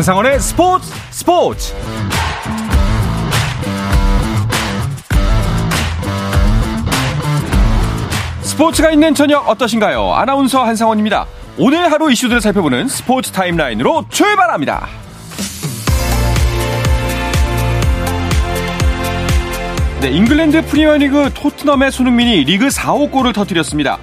한상원의 스포츠 스포츠 스포츠가 있는 저녁 어떠신가요? 아나운서 한상원입니다. 오늘 하루 이슈들을 살펴보는 스포츠 타임라인으로 출발합니다. 네, 잉글랜드 프리미어리그 토트넘의 손흥민이 리그 4호 골을 터뜨렸습니다.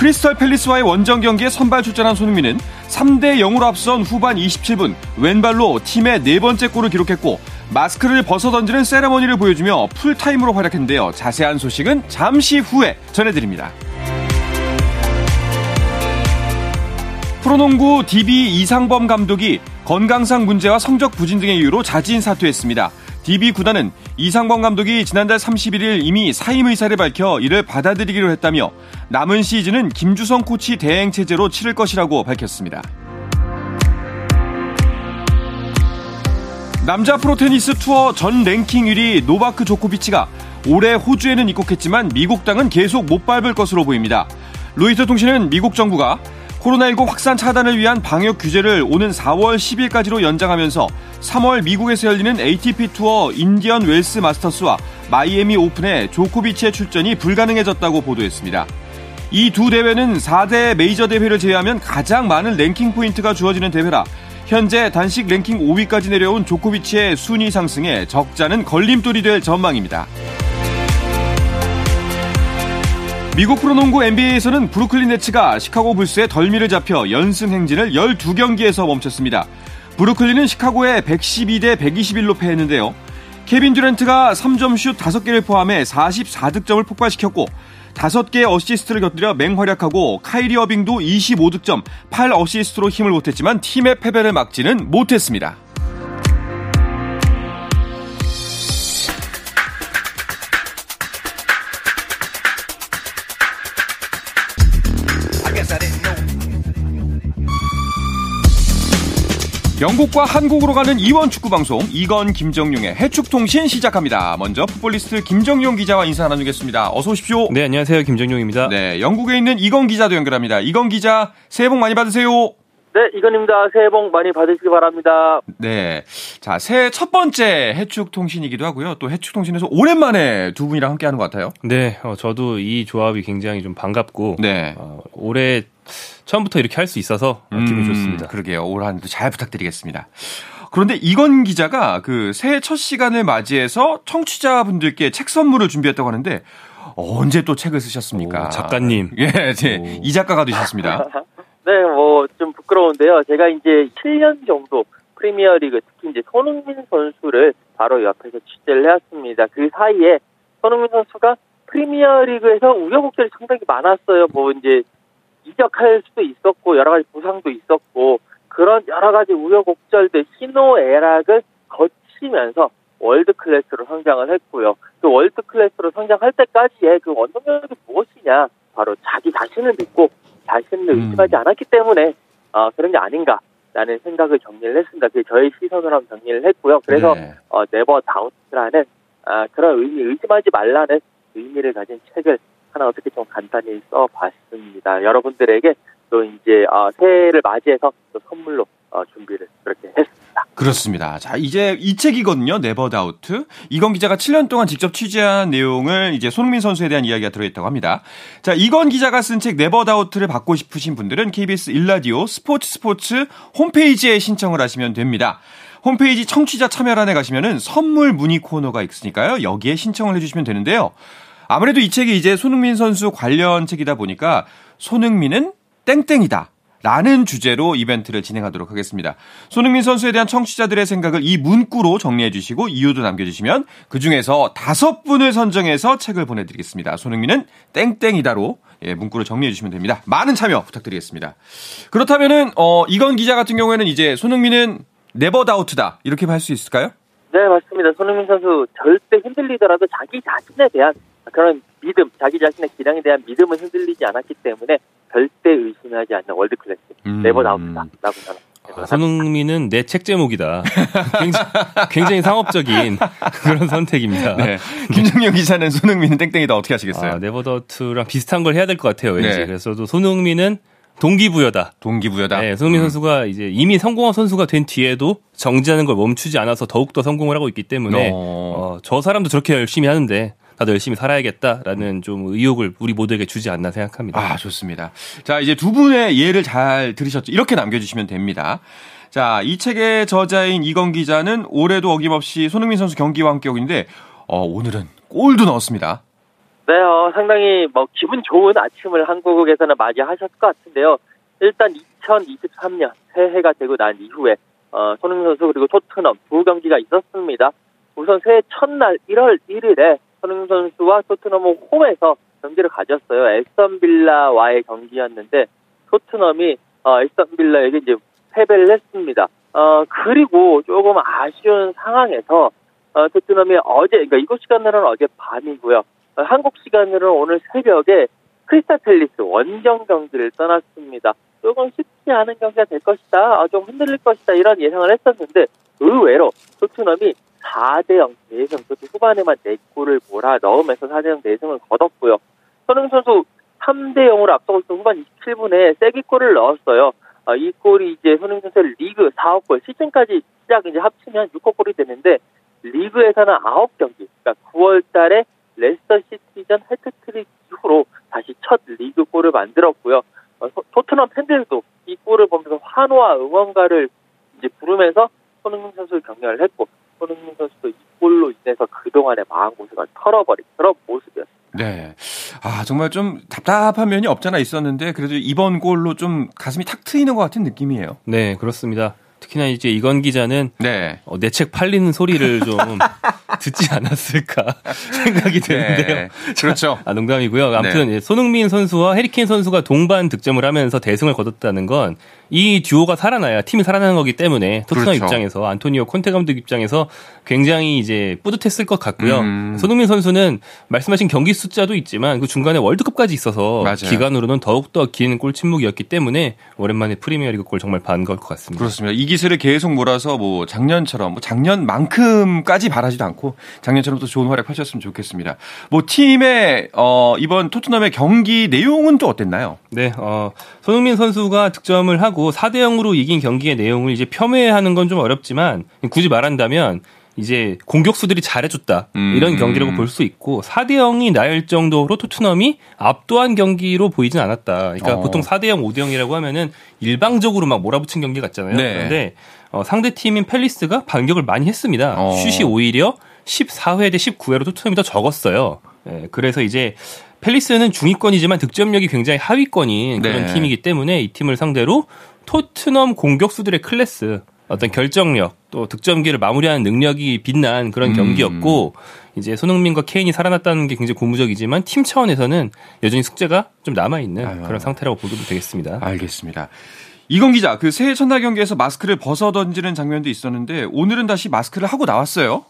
크리스털 팰리스와의 원정 경기에 선발 출전한 손흥민은 3대 0으로 앞선 후반 27분 왼발로 팀의 네 번째 골을 기록했고 마스크를 벗어 던지는 세레머니를 보여주며 풀타임으로 활약했는데요. 자세한 소식은 잠시 후에 전해드립니다. 프로농구 DB 이상범 감독이 건강상 문제와 성적 부진 등의 이유로 자진 사퇴했습니다. DB 구단은 이상범 감독이 지난달 31일 이미 사임 의사를 밝혀 이를 받아들이기로 했다며 남은 시즌은 김주성 코치 대행 체제로 치를 것이라고 밝혔습니다. 남자 프로테니스 투어 전 랭킹 1위 노바크 조코비치가 올해 호주에는 입국했지만 미국 땅은 계속 못 밟을 것으로 보입니다. 로이터 통신은 미국 정부가 코로나19 확산 차단을 위한 방역 규제를 오는 4월 10일까지로 연장하면서 3월 미국에서 열리는 ATP 투어 인디언 웰스 마스터스와 마이애미 오픈에 조코비치의 출전이 불가능해졌다고 보도했습니다. 이 두 대회는 4대 메이저 대회를 제외하면 가장 많은 랭킹 포인트가 주어지는 대회라 현재 단식 랭킹 5위까지 내려온 조코비치의 순위 상승에 적잖은 걸림돌이 될 전망입니다. 미국 프로농구 NBA에서는 브루클린 네츠가 시카고 불스에 덜미를 잡혀 연승 행진을 12경기에서 멈췄습니다. 브루클린은 시카고에 112대 121로 패했는데요. 케빈 듀란트가 3점 슛 5개를 포함해 44득점을 폭발시켰고 5개의 어시스트를 곁들여 맹활약하고 카이리 어빙도 25득점, 8어시스트로 힘을 보탰지만 팀의 패배를 막지는 못했습니다. 영국과 한국으로 가는 이원 축구 방송 이건 김정용의 해축통신 시작합니다. 먼저 풋볼리스트 김정용 기자와 인사 나누겠습니다. 어서 오십시오. 네, 안녕하세요. 김정용입니다. 네, 영국에 있는 이건 기자도 연결합니다. 이건 기자, 새해 복 많이 받으세요. 네, 이건입니다. 새해 복 많이 받으시기 바랍니다. 네. 자, 새해 첫 번째 해축통신이기도 하고요. 또 해축통신에서 오랜만에 두 분이랑 함께 하는 것 같아요. 네, 어, 저도 이 조합이 굉장히 좀 반갑고, 네. 어, 올해 처음부터 이렇게 할 수 있어서 음, 기분 좋습니다. 그러게요. 올 한해도 잘 부탁드리겠습니다. 그런데 이건 기자가 그 새해 첫 시간을 맞이해서 청취자분들께 책 선물을 준비했다고 하는데 언제 또 책을 쓰셨습니까? 오, 작가님. 예, 네, 이 작가가 되셨습니다. 네, 뭐 좀 부끄러운데요. 제가 이제 7년 정도 프리미어리그 특히 이제 손흥민 선수를 바로 옆에서 취재를 해왔습니다. 그 사이에 손흥민 선수가 프리미어리그에서 우여곡절이 상당히 많았어요. 뭐 이제 이적할 수도 있었고 여러 가지 부상도 있었고 그런 여러 가지 우여곡절들 희노애락을 거치면서 월드 클래스로 성장을 했고요. 그 월드 클래스로 성장할 때까지의 그 원동력이 무엇이냐? 바로 자기 자신을 믿고 자신을 음. 의심하지 않았기 때문에 어, 그런 게 아닌가라는 생각을 정리를 했습니다. 그게 저의 시선으로 한번 정리를 했고요. 그래서 네. 어, Never Doubt라는 아, 그런 의미, 의심하지 말라는 의미를 가진 책을 하나 어떻게 좀 간단히 써봤습니다. 여러분들에게 또 이제 어, 새해를 맞이해서 또 선물로 어, 준비를 그렇게 했습니다. 그렇습니다. 자, 이제 이 책이거든요. Never Doubt. 이건 기자가 7년 동안 직접 취재한 내용을 이제 손흥민 선수에 대한 이야기가 들어있다고 합니다. 자, 이건 기자가 쓴 책 네버 다우트를 받고 싶으신 분들은 KBS 1라디오 스포츠 스포츠 홈페이지에 신청을 하시면 됩니다. 홈페이지 청취자 참여란에 가시면은 선물 문의 코너가 있으니까요. 여기에 신청을 해주시면 되는데요. 아무래도 이 책이 이제 손흥민 선수 관련 책이다 보니까 손흥민은 땡땡이다. 라는 주제로 이벤트를 진행하도록 하겠습니다. 손흥민 선수에 대한 청취자들의 생각을 이 문구로 정리해 주시고 이유도 남겨주시면 그 중에서 다섯 분을 선정해서 책을 보내드리겠습니다. 손흥민은 땡땡이다로 예, 문구를 정리해 주시면 됩니다. 많은 참여 부탁드리겠습니다. 그렇다면은 어, 이건 기자 같은 경우에는 이제 손흥민은 네버 다우트다 이렇게 할 수 있을까요? 네, 맞습니다. 손흥민 선수 절대 흔들리더라도 자기 자신에 대한 그런 믿음, 자기 자신의 기량에 대한 믿음은 흔들리지 않았기 때문에 절대 의심하지 않는 월드 클래스 음. Never Doubt다라고 저는 아, 손흥민은 내 책 제목이다. 굉장히, 굉장히 상업적인 그런 선택입니다. 네. 김정영 기자는 손흥민은 땡땡이다 어떻게 하시겠어요? 아, Never Doubt랑 비슷한 걸 해야 될 것 같아요. 왠지. 네. 그래서 또 손흥민은 동기부여다. 동기부여다. 네, 손흥민 음. 선수가 이제 이미 성공한 선수가 된 뒤에도 정지하는 걸 멈추지 않아서 더욱더 성공을 하고 있기 때문에 어. 어, 저 사람도 저렇게 열심히 하는데 나도 열심히 살아야겠다라는 좀 의욕을 우리 모두에게 주지 않나 생각합니다. 아, 좋습니다. 자, 이제 두 분의 예를 잘 들으셨죠? 이렇게 남겨주시면 됩니다. 자, 이 책의 저자인 이건 기자는 올해도 어김없이 손흥민 선수 경기와 함께 있는데, 어, 오늘은 골도 넣었습니다. 네, 어, 상당히 뭐 기분 좋은 아침을 한국에서는 맞이하셨을 것 같은데요. 일단 2023년 새해가 되고 난 이후에 어, 손흥민 선수 그리고 토트넘 두 경기가 있었습니다. 우선 새해 첫날 1월 1일에 손흥민 선수와 토트넘은 홈에서 경기를 가졌어요. 에스턴 빌라와의 경기였는데 토트넘이 어, 에스턴 빌라에게 이제 패배를 했습니다. 어, 그리고 조금 아쉬운 상황에서 어, 토트넘이 어제, 그러니까 이곳 시간으로는 어제 밤이고요. 어, 한국 시간으로는 오늘 새벽에 크리스탈 팰리스 원정 경기를 떠났습니다. 조금 쉽지 않은 경기가 될 것이다, 어, 좀 흔들릴 것이다 이런 예상을 했었는데 의외로 토트넘이 4대0 대승, 후반에만 4골을 몰아 넣으면서 4대0 대승을 거뒀고요. 손흥민 선수 3대 0으로 앞서고 있던 후반 27분에 세기골을 넣었어요. 어, 이 골이 이제 손흥민 선수의 리그 4억 골, 시즌까지 시작 이제 합치면 6억 골이 되는데 리그에서는 9경기, 그러니까 9월 달에 레스터 시티전 해트트릭 이후로 다시 첫 리그 골을 만들었고요. 어, 토트넘 팬들도 이 골을 보면서 환호와 응원가를 이제 부르면서 손흥민 선수를 격려를 했고 손흥민 선수도 이 골로 인해서 그동안의 마음고생을 털어버린 그런 모습이었습니다. 네. 아, 정말 좀 답답한 면이 없잖아 있었는데 그래도 이번 골로 좀 가슴이 탁 트이는 것 같은 느낌이에요. 네, 그렇습니다. 특히나 이제 이건 기자는 네. 어, 내책 팔리는 소리를 좀 듣지 않았을까 생각이 드는데요. 네. 그렇죠. 아, 농담이고요. 아무튼 네. 손흥민 선수와 해리케인 선수가 동반 득점을 하면서 대승을 거뒀다는 건 이 듀오가 살아나야 팀이 살아나는 거기 때문에 토트넘 그렇죠. 입장에서 안토니오 콘테 감독 입장에서 굉장히 이제 뿌듯했을 것 같고요. 음. 손흥민 선수는 말씀하신 경기 숫자도 있지만 그 중간에 월드컵까지 있어서 맞아요. 기간으로는 더욱더 긴 골 침묵이었기 때문에 오랜만에 프리미어리그 골 정말 반가울 것 같습니다. 그렇습니다. 이기 세를 계속 몰아서 뭐 작년처럼 뭐 작년만큼까지 바라지도 않고 작년처럼 또 좋은 활약 펼쳤으면 좋겠습니다. 뭐 팀의 어 이번 토트넘의 경기 내용은 또 어땠나요? 네, 어 손흥민 선수가 득점을 하고 4대 0으로 이긴 경기의 내용을 이제 폄훼하는 건 좀 어렵지만 굳이 말한다면 이제 공격수들이 잘해줬다 음. 이런 경기라고 볼 수 있고 4대 0이 나열 정도로 토트넘이 압도한 경기로 보이진 않았다. 그러니까 어. 보통 4대 0, 5대 0이라고 하면은 일방적으로 막 몰아붙인 경기 같잖아요. 네. 그런데 어, 상대 팀인 펠리스가 반격을 많이 했습니다. 어. 슛이 오히려 14회 대 19회로 토트넘이 더 적었어요. 예, 그래서 이제 펠리스는 중위권이지만 득점력이 굉장히 하위권인 그런 네. 팀이기 때문에 이 팀을 상대로 토트넘 공격수들의 클래스 어떤 결정력 또 득점기를 마무리하는 능력이 빛난 그런 음. 경기였고 이제 손흥민과 케인이 살아났다는 게 굉장히 고무적이지만 팀 차원에서는 여전히 숙제가 좀 남아 있는 아, 그런 상태라고 보도 되겠습니다. 알겠습니다. 이건 기자, 그 새해 첫날 경기에서 마스크를 벗어 던지는 장면도 있었는데 오늘은 다시 마스크를 하고 나왔어요.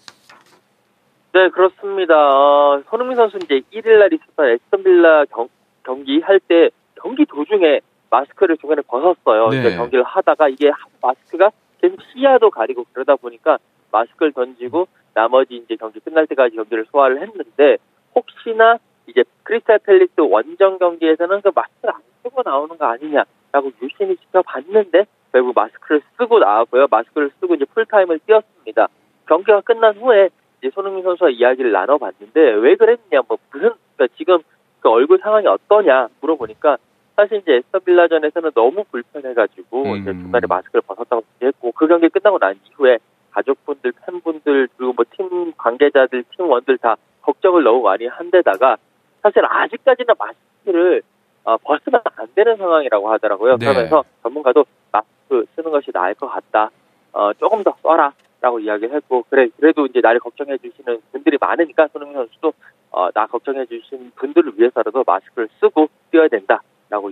네, 그렇습니다. 어, 손흥민 선수 이제 1일 날 있었던 에스턴 빌라 경, 경기 할 때 경기 도중에 마스크를 중간에 벗었어요. 네. 경기를 하다가 이게 마스크가 계속 시야도 가리고 그러다 보니까 마스크를 던지고 나머지 이제 경기 끝날 때까지 경기를 소화를 했는데 혹시나 이제 크리스탈 팰리스 원정 경기에서는 그 마스크를 안 쓰고 나오는 거 아니냐라고 유심히 지켜봤는데 결국 마스크를 쓰고 나왔고요. 마스크를 쓰고 이제 풀타임을 뛰었습니다. 경기가 끝난 후에 이제 손흥민 선수와 이야기를 나눠봤는데 왜 그랬냐, 뭐 무슨 그러니까 지금 그 얼굴 상황이 어떠냐 물어보니까 사실 이제 에스턴 빌라전에서는 너무 불편해가지고 음. 이제 중간에 마스크를 벗었다고 얘기했고 그 경기 끝나고 난 이후에 가족분들, 팬분들 그리고 뭐 팀 관계자들, 팀원들 다 걱정을 너무 많이 한 데다가 사실 아직까지는 마스크를 어, 벗으면 안 되는 상황이라고 하더라고요. 네. 그러면서 전문가도 마스크 쓰는 것이 나을 것 같다. 어, 조금 더 써라. 라고 이야기를 했고, 그래, 그래도 이제 나를 걱정해 주시는 분들이 많으니까 손흥민 선수도, 어, 나 걱정해 주신 분들을 위해서라도 마스크를 쓰고 뛰어야 된다.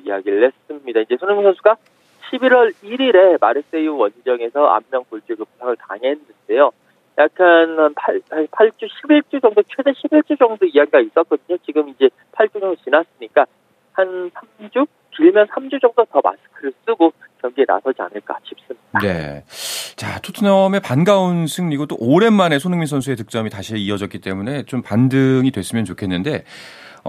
이야기를 했습니다. 이제 손흥민 선수가 11월 1일에 마르세유 원정에서 안면 골절그 부상을 당했는데요. 약간 8, 8주, 11주 정도, 최대 11주 정도 이야기가 있었거든요. 지금 이제 8주 정도 지났으니까 한 3주? 길면 3주 정도 더 마스크를 쓰고 경기에 나서지 않을까 싶습니다. 네. 자, 토트넘의 반가운 승리고 또 오랜만에 손흥민 선수의 득점이 다시 이어졌기 때문에 좀 반등이 됐으면 좋겠는데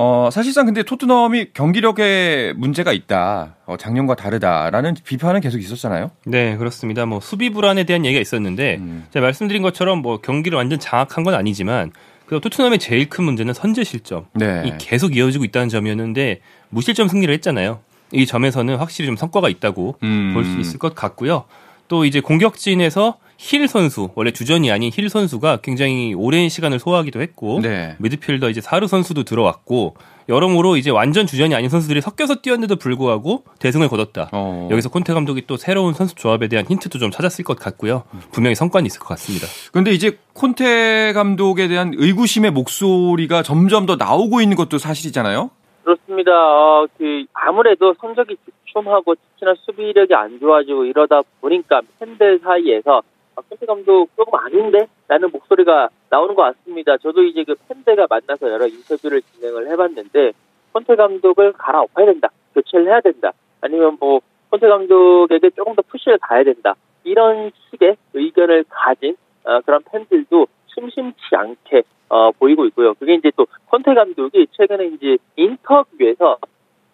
어, 사실상 근데 토트넘이 경기력에 문제가 있다. 어, 작년과 다르다라는 비판은 계속 있었잖아요. 네, 그렇습니다. 뭐 수비 불안에 대한 얘기가 있었는데 음. 제가 말씀드린 것처럼 뭐 경기를 완전 장악한 건 아니지만 그 토트넘의 제일 큰 문제는 선제 실점이 네. 계속 이어지고 있다는 점이었는데 무실점 승리를 했잖아요. 이 점에서는 확실히 좀 성과가 있다고 음. 볼수 있을 것 같고요. 또 이제 공격진에서 힐 선수 원래 주전이 아닌 힐 선수가 굉장히 오랜 시간을 소화하기도 했고 네. 미드필더 이제 사르 선수도 들어왔고 여러모로 이제 완전 주전이 아닌 선수들이 섞여서 뛰었는데도 불구하고 대승을 거뒀다. 어. 여기서 콘테 감독이 또 새로운 선수 조합에 대한 힌트도 좀 찾았을 것 같고요. 분명히 성과는 있을 것 같습니다. 그런데 이제 콘테 감독에 대한 의구심의 목소리가 점점 더 나오고 있는 것도 사실이잖아요. 그렇습니다. 어, 그 아무래도 성적이 주춤하고 특히나 수비력이 안 좋아지고 이러다 보니까 팬들 사이에서 박근태 감독 조금 아닌데? 라는 목소리가 나오는 것 같습니다. 저도 이제 그 팬들과 만나서 여러 인터뷰를 진행을 해봤는데, 콘테 감독을 갈아엎어야 된다. 교체를 해야 된다. 아니면 뭐, 콘테 감독에게 조금 더 푸시를 가야 된다. 이런 식의 의견을 가진 어, 그런 팬들도 심심치 않게 어, 보이고 있고요. 그게 이제 또 콘테 감독이 최근에 이제 인터뷰에서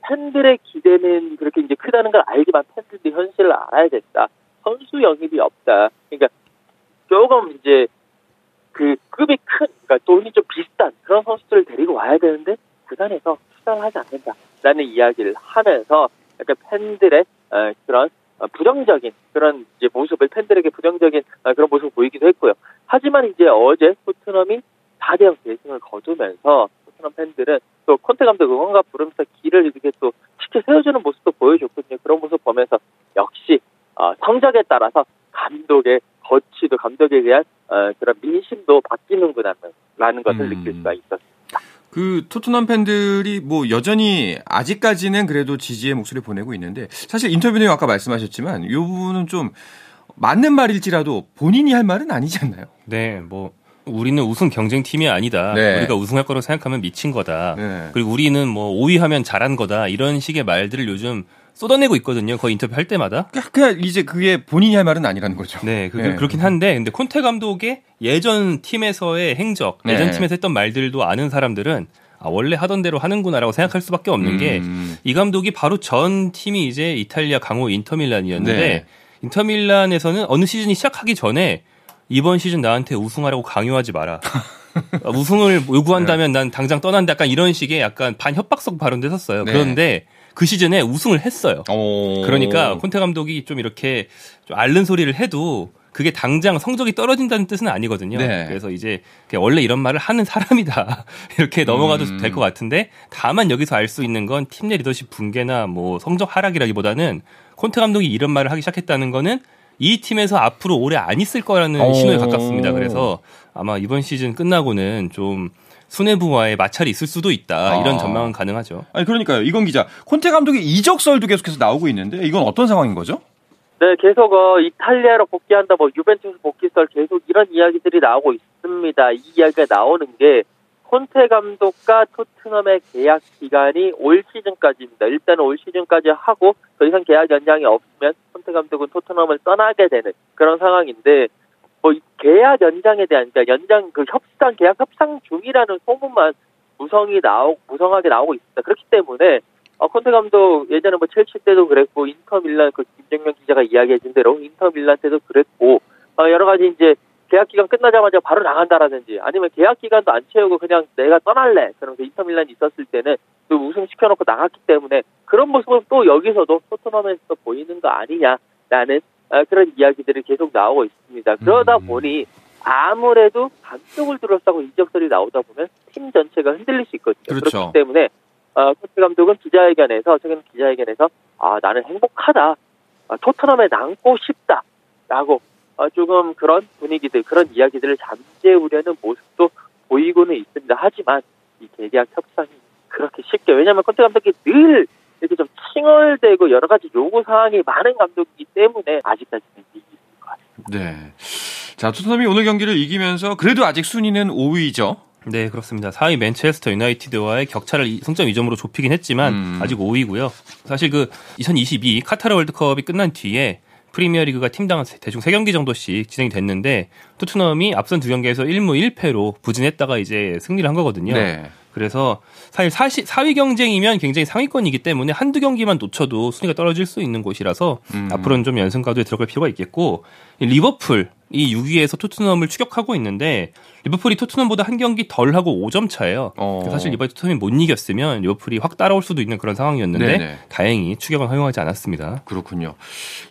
팬들의 기대는 그렇게 이제 크다는 걸 알지만 팬들도 현실을 알아야 된다. 선수 영입이 없다. 조금 이제 그 급이 큰, 그러니까 돈이 좀 비싼 그런 선수들을 데리고 와야 되는데 구단에서 투자를 하지 않는다라는 이야기를 하면서 약간 팬들의 어, 그런 어, 부정적인 그런 이제 모습을 팬들에게 부정적인 어, 그런 모습을 보이기도 했고요. 하지만 이제 어제 토트넘이 4대0 대승을 거두면서 토트넘 팬들은 또 콘테 감독 응원가 부르면서 길을 이렇게 또 지켜 세워주는 모습도 보여줬거든요. 그런 모습 보면서 역시 어, 성적에 따라서 감독의 거치도 감독에 대한 어, 그런 민심도 바뀌는구나라는 것을 음. 느낄 수가 있었습니다. 그 토트넘 팬들이 뭐 여전히 아직까지는 그래도 지지의 목소리 보내고 있는데 사실 인터뷰 내용 아까 말씀하셨지만 이 부분은 좀 맞는 말일지라도 본인이 할 말은 아니지 않나요? 네, 뭐 우리는 우승 경쟁 팀이 아니다. 네. 우리가 우승할 거라고 생각하면 미친 거다. 네. 그리고 우리는 뭐 5위 하면 잘한 거다. 이런 식의 말들을 요즘 쏟아내고 있거든요. 거의 인터뷰 할 때마다. 그냥 이제 그게 본인이 할 말은 아니라는 거죠. 네, 그, 네. 그렇긴 한데, 근데 콘테 감독의 예전 팀에서의 행적, 네. 예전 팀에서 했던 말들도 아는 사람들은 아, 원래 하던 대로 하는구나라고 생각할 수밖에 없는 음. 게이 감독이 바로 전 팀이 이제 이탈리아 강호 인터밀란이었는데 네. 인터밀란에서는 어느 시즌이 시작하기 전에 이번 시즌 나한테 우승하라고 강요하지 마라. 우승을 요구한다면 난 당장 떠난다. 약간 이런 식의 약간 반협박성 발언도 했었어요. 네. 그런데 그 시즌에 우승을 했어요. 오. 그러니까 콘테 감독이 좀 이렇게 좀 앓는 소리를 해도 그게 당장 성적이 떨어진다는 뜻은 아니거든요. 네. 그래서 이제 원래 이런 말을 하는 사람이다. 이렇게 넘어가도 음. 될것 같은데 다만 여기서 알 수 있는 건 팀 내 리더십 붕괴나 뭐 성적 하락이라기보다는 콘테 감독이 이런 말을 하기 시작했다는 거는 이 팀에서 앞으로 오래 안 있을 거라는 오. 신호에 가깝습니다. 그래서 아마 이번 시즌 끝나고는 좀 수뇌부와의 마찰이 있을 수도 있다. 이런 아. 전망은 가능하죠. 아니 그러니까요. 이건 기자. 콘테 감독의 이적설도 계속해서 나오고 있는데 이건 어떤 상황인 거죠? 네, 계속 어, 이탈리아로 복귀한다, 뭐 유벤투스 복귀설 계속 이런 이야기들이 나오고 있습니다. 이 이야기가 나오는 게 콘테 감독과 토트넘의 계약 기간이 올 시즌까지입니다. 일단은 올 시즌까지 하고 더 이상 계약 연장이 없으면 콘테 감독은 토트넘을 떠나게 되는 그런 상황인데 뭐 계약 연장에 대한 그러니까 연장 그 협상 계약 협상 중이라는 소문만 무성이 나오 무성하게 나오고 있습니다. 그렇기 때문에 어, 콘테 감독 예전에 뭐 첼시 때도 그랬고 인터 밀란 그 김정명 기자가 이야기해준 대로 인터 밀란 때도 그랬고 어, 여러 가지 이제 계약 기간 끝나자마자 바로 나간다라든지 아니면 계약 기간도 안 채우고 그냥 내가 떠날래 그런 그 인터 밀란이 있었을 때는 또 우승 시켜놓고 나갔기 때문에 그런 모습은 또 여기서도 토트넘에서 보이는 거 아니냐라는 아, 그런 이야기들이 계속 나오고 있습니다. 그러다 음. 보니 아무래도 감독을 둘러싸고 이적설이 나오다 보면 팀 전체가 흔들릴 수 있거든요. 그렇죠. 그렇기 때문에 어, 코치 감독은 기자회견에서 최근 기자회견에서 아 나는 행복하다, 아, 토트넘에 남고 싶다라고 어, 조금 그런 분위기들 그런 이야기들을 잠재우려는 모습도 보이고는 있습니다. 하지만 이 계약 협상이 그렇게 쉽게 왜냐하면 콘테 감독이 늘 이렇게 좀 칭얼대고 여러 가지 요구 사항이 많은 감독이기 때문에 아직까지는 이기는 것 같습니다. 네. 자, 토트넘이 오늘 경기를 이기면서 그래도 아직 순위는 5위죠. 네, 그렇습니다. 4위 맨체스터 유나이티드와의 격차를 승점 2점으로 좁히긴 했지만 음. 아직 5위고요. 사실 그 2022 카타르 월드컵이 끝난 뒤에 프리미어리그가 팀당 대충 3경기 정도씩 진행이 됐는데 토트넘이 앞선 두 경기에서 1무 1패로 부진했다가 이제 승리를 한 거거든요. 네. 그래서 사실 4위 경쟁이면 굉장히 상위권이기 때문에 한두 경기만 놓쳐도 순위가 떨어질 수 있는 곳이라서 음. 앞으로는 좀 연승 가도에 들어갈 필요가 있겠고 리버풀 이 6위에서 토트넘을 추격하고 있는데 리버풀이 토트넘보다 한 경기 덜 하고 5점 차예요. 어. 사실 이번에 토트넘이 못 이겼으면 리버풀이 확 따라올 수도 있는 그런 상황이었는데 네네. 다행히 추격은 허용하지 않았습니다. 그렇군요.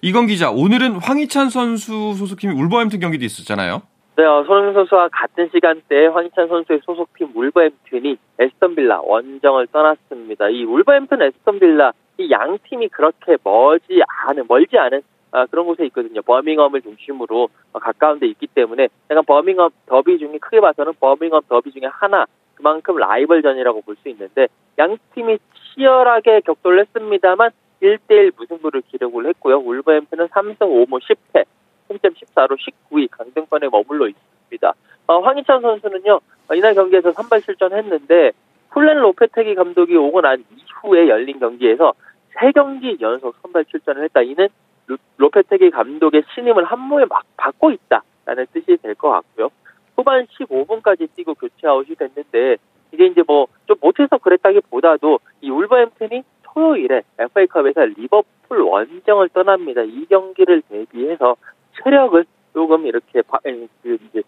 이건 기자, 오늘은 황희찬 선수 소속팀이 울버햄튼 경기도 있었잖아요. 네, 어, 손흥민 선수와 같은 시간대에 황희찬 선수의 소속팀 울버햄튼이 에스턴 빌라 원정을 떠났습니다. 이 울버햄튼 에스턴 빌라 이 양 팀이 그렇게 멀지 않은 멀지 않은 아, 그런 곳에 있거든요. 버밍엄을 중심으로 가까운 데 있기 때문에 약간 버밍엄 더비 중에 크게 봐서는 버밍엄 더비 중에 하나 그만큼 라이벌전이라고 볼 수 있는데 양 팀이 치열하게 격돌을 했습니다만 1대1 무승부를 기록을 했고요. 울버햄튼은 3승 5무 10패, 승점 14로 19위 강등권에 머물러 있습니다. 어, 황희찬 선수는요, 이날 경기에서 선발 출전했는데 훌렌 로페테기 감독이 오고 난 이후에 열린 경기에서 3경기 연속 선발 출전을 했다. 이는 로페테기 감독의 신임을 한몸에 막 받고 있다라는 뜻이 될 것 같고요. 후반 15분까지 뛰고 교체 아웃이 됐는데 이게 이제 뭐 좀 못해서 그랬다기보다도 이 울버햄튼이 토요일에 FA컵에서 리버풀 원정을 떠납니다. 이 경기를 대비해서 체력을 조금 이렇게 그 이제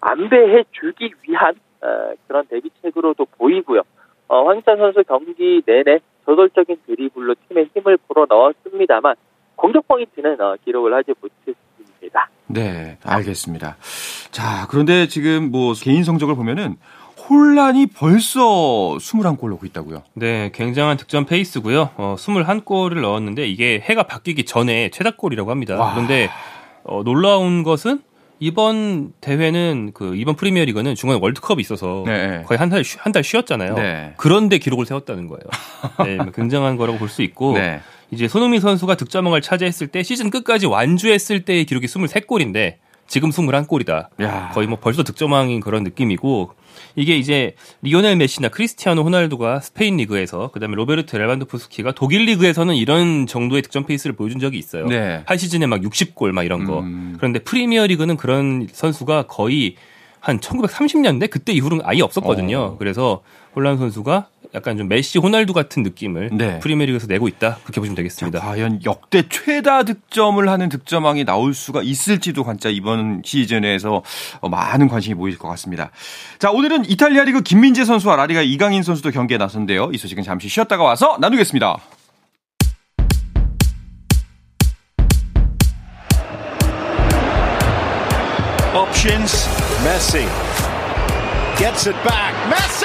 안배해 주기 위한 어, 그런 대비책으로도 보이고요. 어, 황희찬 선수 경기 내내 저돌적인 드리블로 팀에 힘을 불어 넣었습니다만 공격 포인트는 어, 기록을 하지 못했습니다. 네, 알겠습니다. 자, 그런데 지금 뭐 개인 성적을 보면은 혼란이 벌써 21골 넣고 있다고요? 네, 굉장한 득점 페이스고요. 어, 21골을 넣었는데 이게 해가 바뀌기 전에 최다골이라고 합니다. 와. 그런데 어, 놀라운 것은 이번 대회는 그 이번 프리미어 리그는 중간에 월드컵이 있어서 네. 거의 한 달 한 달 쉬었잖아요. 네. 그런데 기록을 세웠다는 거예요. 네, 뭐 굉장한 거라고 볼 수 있고 네. 이제 손흥민 선수가 득점왕을 차지했을 때 시즌 끝까지 완주했을 때의 기록이 23골인데 지금 21골이다. 야. 거의 뭐 벌써 득점왕인 그런 느낌이고 이게 이제 리오넬 메시나 크리스티아노 호날두가 스페인 리그에서 그다음에 로베르트 레반도프스키가 독일 리그에서는 이런 정도의 득점 페이스를 보여준 적이 있어요. 네. 한 시즌에 막 60골 막 이런 거. 음. 그런데 프리미어 리그는 그런 선수가 거의 한 1930년대 그때 이후로는 아예 없었거든요. 어. 그래서 홀란 선수가 약간 좀 메시, 호날두 같은 느낌을 네. 프리미어리그에서 내고 있다 그렇게 보시면 되겠습니다. 자, 과연 역대 최다 득점을 하는 득점왕이 나올 수가 있을지도 관짜 이번 시즌에서 많은 관심이 모일 것 같습니다. 자, 오늘은 이탈리아 리그 김민재 선수와 라리가 이강인 선수도 경기에 나선데요. 이 소식은 잠시 쉬었다가 와서 나누겠습니다. options. Messi gets it back. Messi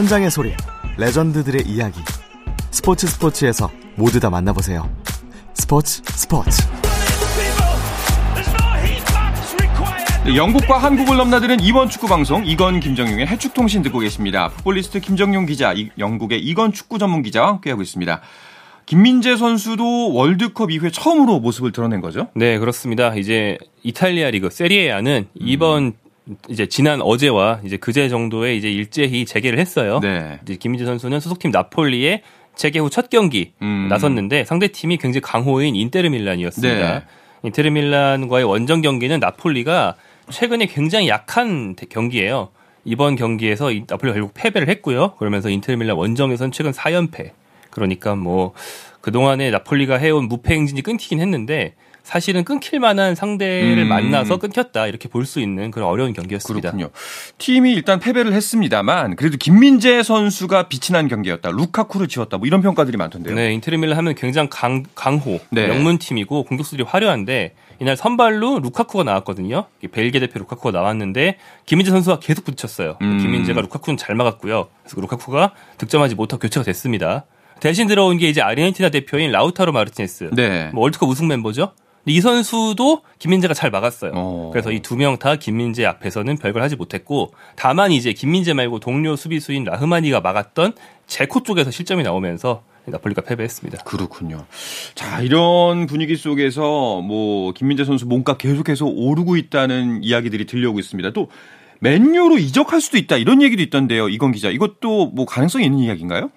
현장의 소리, 레전드들의 이야기. 스포츠 스포츠에서 모두 다 만나보세요. 스포츠 스포츠. 영국과 한국을 넘나드는 이번 축구 방송 이건 김정용의 해축통신 듣고 계십니다. 풋볼리스트 김정용 기자, 영국의 이건 축구 전문 기자와 함께하고 있습니다. 김민재 선수도 월드컵 이후에 처음으로 모습을 드러낸 거죠? 네, 그렇습니다. 이제 이탈리아 리그 세리에아는 음. 이번 이제 지난 어제와 이제 그제 정도에 이제 일제히 재개를 했어요. 네. 이제 김민재 선수는 소속팀 나폴리의 재개 후 첫 경기 음. 나섰는데 상대 팀이 굉장히 강호인 인테르 밀란이었습니다. 네. 인테르 밀란과의 원정 경기는 나폴리가 최근에 굉장히 약한 경기예요. 이번 경기에서 나폴리가 결국 패배를 했고요. 그러면서 인테르 밀란 원정에서는 최근 4연패 그러니까 뭐 그동안에 나폴리가 해온 무패 행진이 끊기긴 했는데 사실은 끊길 만한 상대를 음. 만나서 끊겼다 이렇게 볼 수 있는 그런 어려운 경기였습니다. 그렇군요. 팀이 일단 패배를 했습니다만 그래도 김민재 선수가 빛이 난 경기였다. 루카쿠를 지웠다. 뭐 이런 평가들이 많던데요. 네, 인테르밀라 하면 굉장히 강, 강호 네. 명문 팀이고 공격수들이 화려한데 이날 선발로 루카쿠가 나왔거든요. 벨기에 대표 루카쿠가 나왔는데 김민재 선수가 계속 부딪혔어요. 음. 김민재가 루카쿠는 잘 막았고요. 그래서 루카쿠가 득점하지 못하고 교체가 됐습니다. 대신 들어온 게 이제 아르헨티나 대표인 라우타로 마르티네스. 네. 뭐 월드컵 우승 멤버죠. 이 선수도 김민재가 잘 막았어요. 오. 어. 그래서 이 두 명 다 김민재 앞에서는 별걸 하지 못했고 다만 이제 김민재 말고 동료 수비수인 라흐마니가 막았던 제코 쪽에서 실점이 나오면서 나폴리가 패배했습니다. 그렇군요. 자, 이런 분위기 속에서 뭐 김민재 선수 몸값 계속해서 오르고 있다는 이야기들이 들려오고 있습니다. 또 맨유로 이적할 수도 있다 이런 얘기도 있던데요. 이건 기자. 이것도 뭐 가능성이 있는 이야기인가요?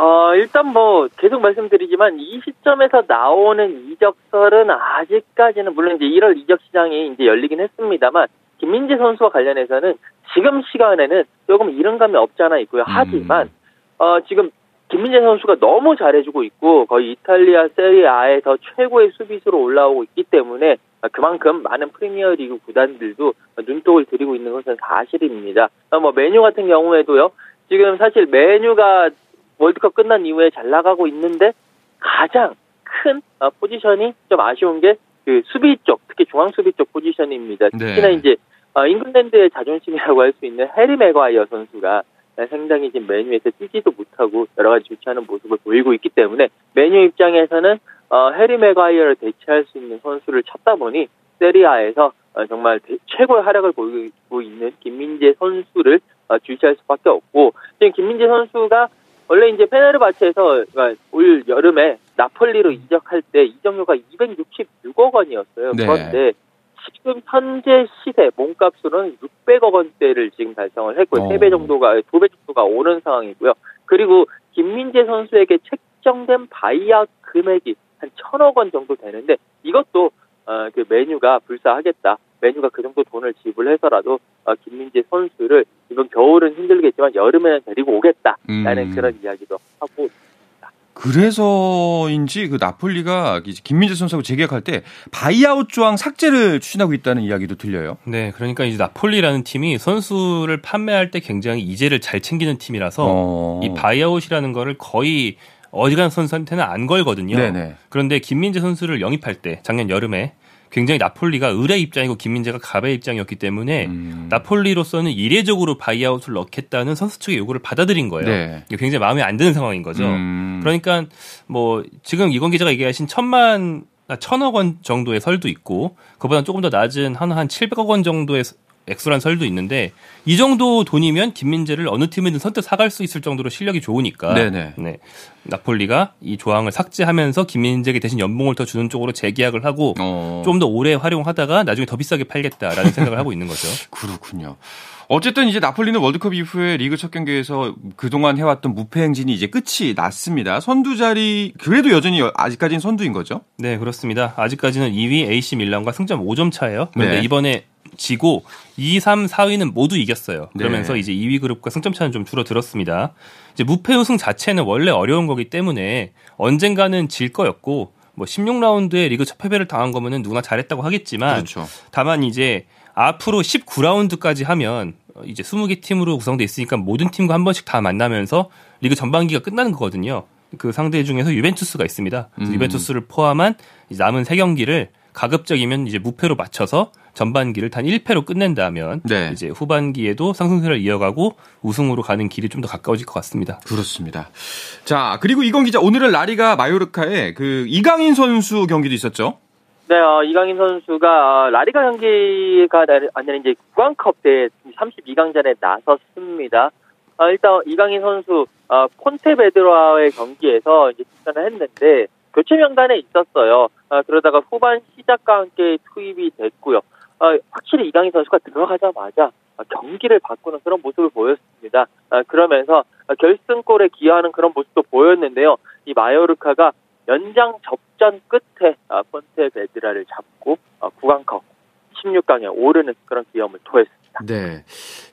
어, 일단 뭐 계속 말씀드리지만 이 시점에서 나오는 이적설은 아직까지는 물론 이제 1월 이적 시장이 이제 열리긴 했습니다만 김민재 선수와 관련해서는 지금 시간에는 조금 이른 감이 없지 않아 있고요. 하지만 어, 지금 김민재 선수가 너무 잘해주고 있고 거의 이탈리아 세리아에서 최고의 수비수로 올라오고 있기 때문에 그만큼 많은 프리미어리그 구단들도 눈독을 들이고 있는 것은 사실입니다. 뭐 맨유 같은 경우에도요. 지금 사실 맨유가 월드컵 끝난 이후에 잘 나가고 있는데 가장 큰 포지션이 좀 아쉬운 게 그 수비 쪽, 특히 중앙 수비 쪽 포지션입니다. 특히나 네. 이제 잉글랜드의 자존심이라고 할 수 있는 해리 맥과이어 선수가 상당히 지금 맨유에서 뛰지도 못하고 여러 가지 좋지 않은 모습을 보이고 있기 때문에 맨유 입장에서는 어, 해리 맥과이어를 대체할 수 있는 선수를 찾다 보니 세리아에서 어, 정말 대, 최고의 활약을 보이고 있는 김민재 선수를 어, 주시할 수밖에 없고 지금 김민재 선수가 원래 이제 페네르바체에서 그러니까 올 여름에 나폴리로 이적할 때 이적료가 266억 원이었어요. 네. 그런데 지금 현재 시세 몸값으로는 600억 원대를 지금 달성을 했고요. 어. 3배 정도가 2배 정도가 오른 상황이고요. 그리고 김민재 선수에게 책정된 바이아웃 금액이 한 1000억 원 정도 되는데 이것도 어, 그 맨유가 불사하겠다. 맨유가 그 정도 돈을 지불해서라도 어, 김민재 선수를 이번 겨울은 힘들겠지만 여름에는 데리고 오겠다라는 음. 그런 이야기도 하고 그래서인지 그 나폴리가 김민재 선수하고 재계약할 때 바이아웃 조항 삭제를 추진하고 있다는 이야기도 들려요. 네, 그러니까 이제 나폴리라는 팀이 선수를 판매할 때 굉장히 이재를 잘 챙기는 팀이라서 어. 이 바이아웃이라는 거를 거의 어지간 선수한테는 안 걸거든요. 네네. 그런데 김민재 선수를 영입할 때 작년 여름에 굉장히 나폴리가 을의 입장이고 김민재가 갑의 입장이었기 때문에 음. 나폴리로서는 이례적으로 바이아웃을 넣겠다는 선수 측의 요구를 받아들인 거예요. 네. 굉장히 마음에 안 드는 상황인 거죠. 음. 그러니까 뭐 지금 이건 기자가 얘기하신 천만 천억 원 정도의 설도 있고 그보다 조금 더 낮은 한한 700억 원 정도의 액수란 설도 있는데 이 정도 돈이면 김민재를 어느 팀이든 선뜻 사갈 수 있을 정도로 실력이 좋으니까 네네. 네. 나폴리가 이 조항을 삭제하면서 김민재에게 대신 연봉을 더 주는 쪽으로 재계약을 하고 어. 좀더 오래 활용하다가 나중에 더 비싸게 팔겠다라는 생각을 하고 있는 거죠. 그렇군요. 어쨌든 이제 나폴리는 월드컵 이후에 리그 첫 경기에서 그동안 해왔던 무패 행진이 이제 끝이 났습니다. 선두 자리 그래도 여전히 아직까지는 선두인 거죠? 네 그렇습니다. 아직까지는 2위 AC 밀란과 승점 5점 차예요. 그런데 네. 이번에 지고 2, 3, 4위는 모두 이겼어요. 그러면서 네. 이제 2위 그룹과 승점 차는 좀 줄어들었습니다. 이제 무패 우승 자체는 원래 어려운 거기 때문에 언젠가는 질 거였고 뭐 16라운드에 리그 첫 패배를 당한 거면은 누구나 잘했다고 하겠지만 그렇죠. 다만 이제 앞으로 19라운드까지 하면 이제 20개 팀으로 구성돼 있으니까 모든 팀과 한 번씩 다 만나면서 리그 전반기가 끝나는 거거든요. 그 상대 중에서 유벤투스가 있습니다. 음. 유벤투스를 포함한 남은 세 경기를 가급적이면 이제 무패로 맞춰서 전반기를 단 1패로 끝낸다면 네. 이제 후반기에도 상승세를 이어가고 우승으로 가는 길이 좀 더 가까워질 것 같습니다. 그렇습니다. 자, 그리고 이건 기자 오늘은 라리가 마요르카에 그 이강인 선수 경기도 있었죠? 네, 어, 이강인 선수가 어, 라리가 경기가 아니라 이제 구강컵 대 32강전에 나섰습니다. 어, 일단 이강인 선수 어, 폰테베드라와의 경기에서 이제 출전을 했는데 교체 명단에 있었어요. 어, 그러다가 후반 시작과 함께 투입이 됐고요. 어, 확실히 이강인 선수가 들어가자마자 경기를 바꾸는 그런 모습을 보였습니다. 어, 그러면서 결승골에 기여하는 그런 모습도 보였는데요. 이 마요르카가 연장 접전 끝에 폰테베드라를 잡고 구강컵 16강에 오르는 그런 기염을 토했습니다. 네.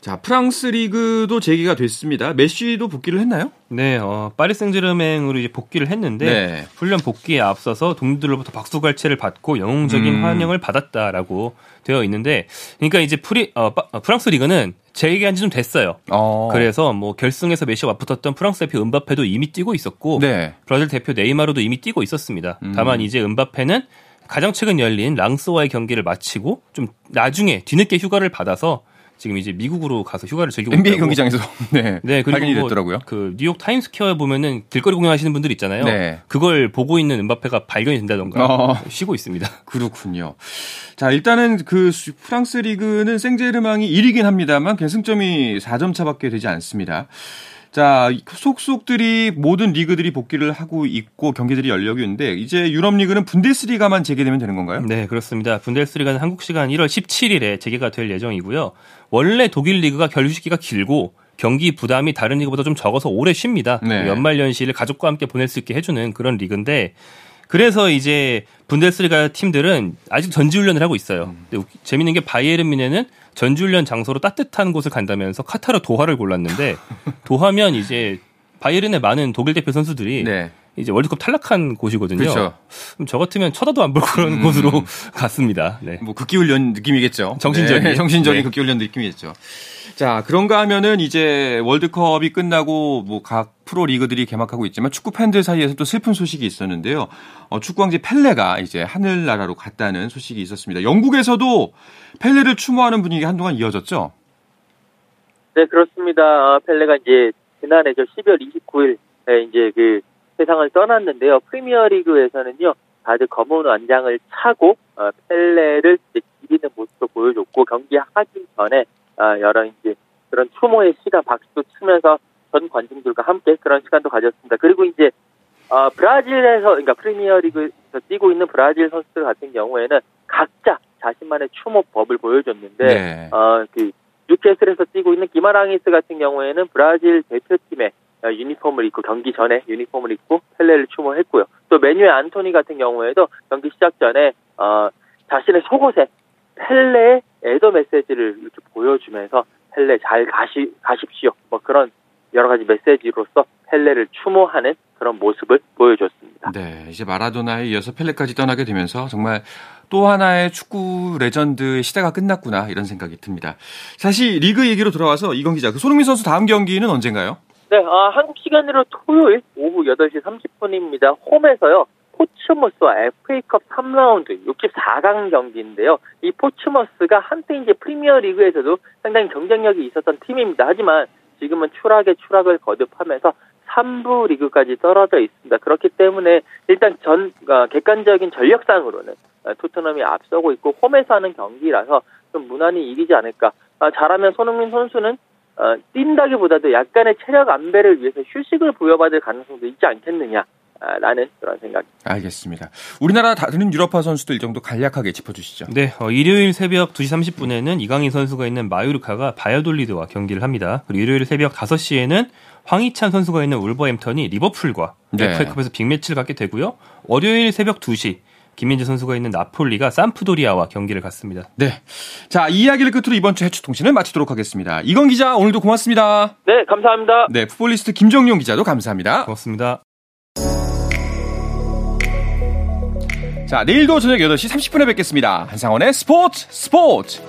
자, 프랑스 리그도 재개가 됐습니다. 메시도 복귀를 했나요? 네, 어, 파리 생제르맹으로 이제 복귀를 했는데 네. 훈련 복귀에 앞서서 동료들로부터 박수갈채를 받고 영웅적인 음. 환영을 받았다라고 되어 있는데, 그러니까 이제 프리 어, 어 프랑스 리그는 재개한 지 좀 됐어요. 어. 그래서 뭐 결승에서 메시와 맞붙었던 프랑스 대표 음바페도 이미 뛰고 있었고, 네. 브라질 대표 네이마르도 이미 뛰고 있었습니다. 음. 다만 이제 음바페는 가장 최근 열린 랑스와의 경기를 마치고 좀 나중에 뒤늦게 휴가를 받아서 지금 이제 미국으로 가서 휴가를 즐기고 NBA 있다고. 경기장에서 네, 네 발견이 뭐 됐더라고요. 그 뉴욕 타임스퀘어에 보면은 길거리 공연하시는 분들 있잖아요. 네. 그걸 보고 있는 은바페가 발견이 된다던가 어. 쉬고 있습니다. 그렇군요. 자 일단은 그 프랑스 리그는 생제르망이 1위긴 합니다만 계승점이 4점 차밖에 되지 않습니다. 자, 속속들이 모든 리그들이 복귀를 하고 있고 경기들이 열려고 있는데 이제 유럽 리그는 분데스리가만 재개되면 되는 건가요? 네, 그렇습니다. 분데스리가는 한국 시간 1월 17일에 재개가 될 예정이고요. 원래 독일 리그가 결휴식기가 길고 경기 부담이 다른 리그보다 좀 적어서 오래 쉽니다. 네. 연말 연시를 가족과 함께 보낼 수 있게 해주는 그런 리그인데 그래서 이제 분데스리가 팀들은 아직 전지훈련을 하고 있어요. 음. 근데 재밌는 게 바이에른 미네는 전지훈련 장소로 따뜻한 곳을 간다면서 카타르 도하를 골랐는데 도하면 이제 바이에른의 많은 독일 대표 선수들이 네. 이제 월드컵 탈락한 곳이거든요. 그렇죠. 그럼 저 같으면 쳐다도 안 볼 그런 음. 곳으로 갔습니다. 네. 뭐 극기 훈련 느낌이겠죠. 정신적인 네. 정신적인 네. 극기 훈련 느낌이겠죠. 자, 그런가 하면은 이제 월드컵이 끝나고 뭐 각 프로 리그들이 개막하고 있지만 축구 팬들 사이에서 또 슬픈 소식이 있었는데요. 어, 축구 왕지 펠레가 이제 하늘나라로 갔다는 소식이 있었습니다. 영국에서도 펠레를 추모하는 분위기 한동안 이어졌죠. 네, 그렇습니다. 어, 펠레가 이제 지난해 저 12월 29일 이제 그 세상을 떠났는데요. 프리미어리그에서는요. 다들 검은 완장을 차고 어, 펠레를 이제 기리는 모습도 보여줬고 경기 하기 전에 어, 여러 이제 그런 추모의 시간 박수도 치면서 전 관중들과 함께 그런 시간도 가졌습니다. 그리고 이제 어, 브라질에서 그러니까 프리미어리그에서 뛰고 있는 브라질 선수들 같은 경우에는 각자 자신만의 추모법을 보여줬는데 네. 어 그 뉴캐슬에서 뛰고 있는 기마랑이스 같은 경우에는 브라질 대표팀의 어, 유니폼을 입고 경기 전에 유니폼을 입고 펠레를 추모했고요. 또 맨유의 안토니 같은 경우에도 경기 시작 전에 어, 자신의 속옷에 펠레의 애도 메시지를 이렇게 보여주면서 펠레 잘 가시 가십시오. 뭐 그런 여러 가지 메시지로서 펠레를 추모하는 그런 모습을 보여줬습니다. 네, 이제 마라도나에 이어서 펠레까지 떠나게 되면서 정말 또 하나의 축구 레전드의 시대가 끝났구나 이런 생각이 듭니다. 사실 리그 얘기로 돌아와서 이건 기자, 그 손흥민 선수 다음 경기는 언젠가요? 네, 아, 한국 시간으로 토요일 오후 8시 30분입니다. 홈에서요. 포츠머스와 FA컵 3라운드 64강 경기인데요. 이 포츠머스가 한때 이제 프리미어 리그에서도 상당히 경쟁력이 있었던 팀입니다. 하지만 지금은 추락에 추락을 거듭하면서 3부 리그까지 떨어져 있습니다. 그렇기 때문에 일단 전 어, 객관적인 전력상으로는 어, 토트넘이 앞서고 있고 홈에서 하는 경기라서 좀 무난히 이기지 않을까. 아, 잘하면 손흥민 선수는 어, 뛴다기보다도 약간의 체력 안배를 위해서 휴식을 부여받을 가능성도 있지 않겠느냐. 라는 그런 생각. 알겠습니다. 우리나라 다른 유럽파 선수들 정도 간략하게 짚어주시죠. 네, 어, 일요일 새벽 2시 30분에는 이강인 선수가 있는 마요르카가 바이오돌리드와 경기를 합니다. 그리고 일요일 새벽 5시에는 황희찬 선수가 있는 울버햄턴이 리버풀과 네. FA컵에서 빅매치를 갖게 되고요. 월요일 새벽 2시 김민재 선수가 있는 나폴리가 산프도리아와 경기를 갖습니다. 네. 자, 이 이야기를 끝으로 이번 주 해추 통신을 마치도록 하겠습니다. 이건 기자, 오늘도 고맙습니다. 네, 감사합니다. 네, 풋볼리스트 김정용 기자도 감사합니다. 고맙습니다. 자, 내일도 저녁 8시 30분에 뵙겠습니다. 한상원의 스포츠 스포츠!